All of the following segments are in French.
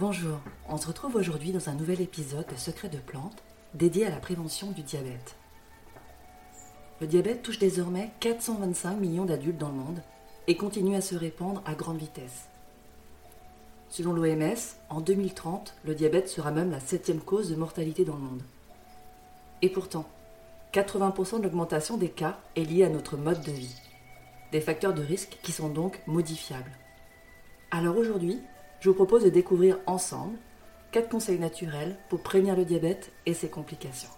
Bonjour, on se retrouve aujourd'hui dans un nouvel épisode de Secrets de plantes dédié à la prévention du diabète. Le diabète touche désormais 425 millions d'adultes dans le monde et continue à se répandre à grande vitesse. Selon l'OMS, en 2030, le diabète sera même la septième cause de mortalité dans le monde. Et pourtant, 80% de l'augmentation des cas est liée à notre mode de vie. Des facteurs de risque qui sont donc modifiables. Alors aujourd'hui, je vous propose de découvrir ensemble 4 conseils naturels pour prévenir le diabète et ses complications.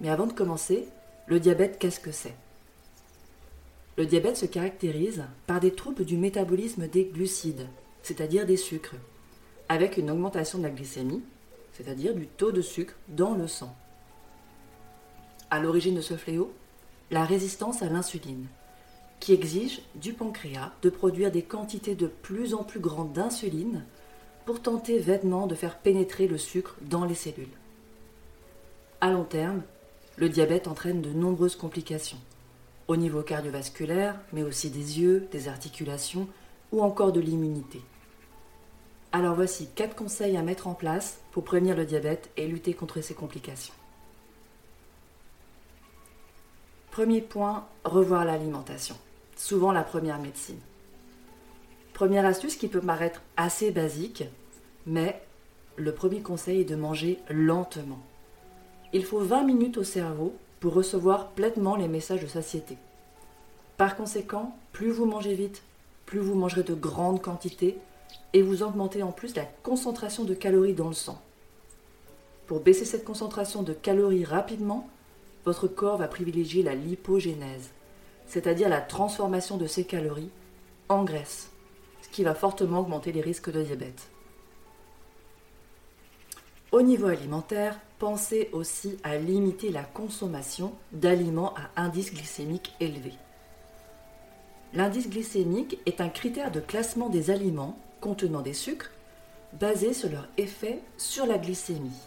Mais avant de commencer, le diabète, qu'est-ce que c'est? Le diabète se caractérise par des troubles du métabolisme des glucides, c'est-à-dire des sucres, avec une augmentation de la glycémie, c'est-à-dire du taux de sucre dans le sang. À l'origine de ce fléau, la résistance à l'insuline, qui exige du pancréas de produire des quantités de plus en plus grandes d'insuline pour tenter vainement de faire pénétrer le sucre dans les cellules. À long terme, le diabète entraîne de nombreuses complications, au niveau cardiovasculaire, mais aussi des yeux, des articulations ou encore de l'immunité. Alors voici 4 conseils à mettre en place pour prévenir le diabète et lutter contre ses complications. Premier point, revoir l'alimentation souvent la première médecine. Première astuce qui peut paraître assez basique, mais le premier conseil est de manger lentement. Il faut 20 minutes au cerveau pour recevoir pleinement les messages de satiété. Par conséquent, plus vous mangez vite, plus vous mangerez de grandes quantités et vous augmentez en plus la concentration de calories dans le sang. Pour baisser cette concentration de calories rapidement, votre corps va privilégier la lipogénèse, c'est-à-dire la transformation de ces calories en graisse, ce qui va fortement augmenter les risques de diabète. Au niveau alimentaire, pensez aussi à limiter la consommation d'aliments à indice glycémique élevé. L'indice glycémique est un critère de classement des aliments contenant des sucres basé sur leur effet sur la glycémie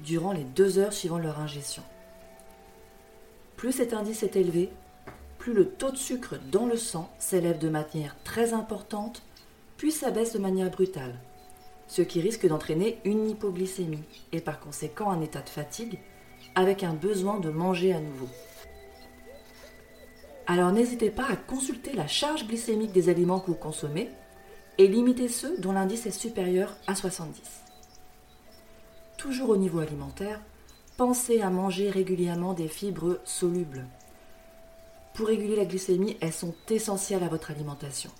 durant les deux heures suivant leur ingestion. Plus cet indice est élevé, plus le taux de sucre dans le sang s'élève de manière très importante, puis s'abaisse de manière brutale, ce qui risque d'entraîner une hypoglycémie et par conséquent un état de fatigue avec un besoin de manger à nouveau. Alors n'hésitez pas à consulter la charge glycémique des aliments que vous consommez et limitez ceux dont l'indice est supérieur à 70. Toujours au niveau alimentaire, pensez à manger régulièrement des fibres solubles pour réguler la glycémie, elles sont essentielles à votre alimentation.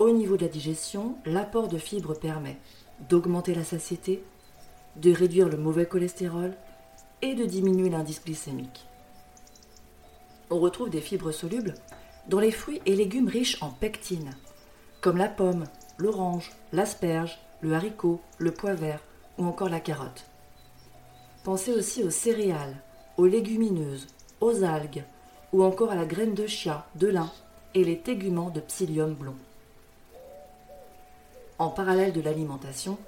Au niveau de la digestion, l'apport de fibres permet d'augmenter la satiété, de réduire le mauvais cholestérol et de diminuer l'indice glycémique. On retrouve des fibres solubles dans les fruits et légumes riches en pectine, comme la pomme, l'orange, l'asperge, le haricot, le pois vert ou encore la carotte. Pensez aussi aux céréales, aux légumineuses, aux algues, ou encore à la graine de chia, de lin et les téguments de psyllium blond. En parallèle de l'alimentation,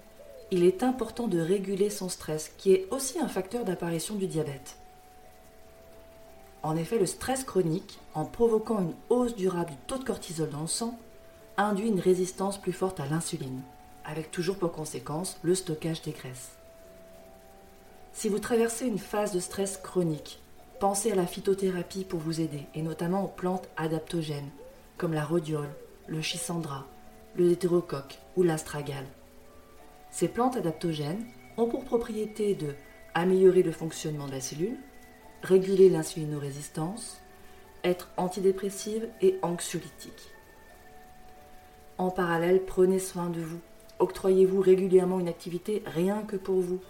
il est important de réguler son stress, qui est aussi un facteur d'apparition du diabète. En effet, le stress chronique, en provoquant une hausse durable du taux de cortisol dans le sang, induit une résistance plus forte à l'insuline, avec toujours pour conséquence le stockage des graisses. Si vous traversez une phase de stress chronique, Pensez à la phytothérapie pour vous aider, et notamment aux plantes adaptogènes, comme la rhodiole, le schisandra, le hétérocoque ou l'astragale. Ces plantes adaptogènes ont pour propriété de améliorer le fonctionnement de la cellule, réguler l'insulinorésistance, être antidépressive et anxiolytique. En parallèle, prenez soin de vous. Octroyez-vous régulièrement une activité rien que pour vous,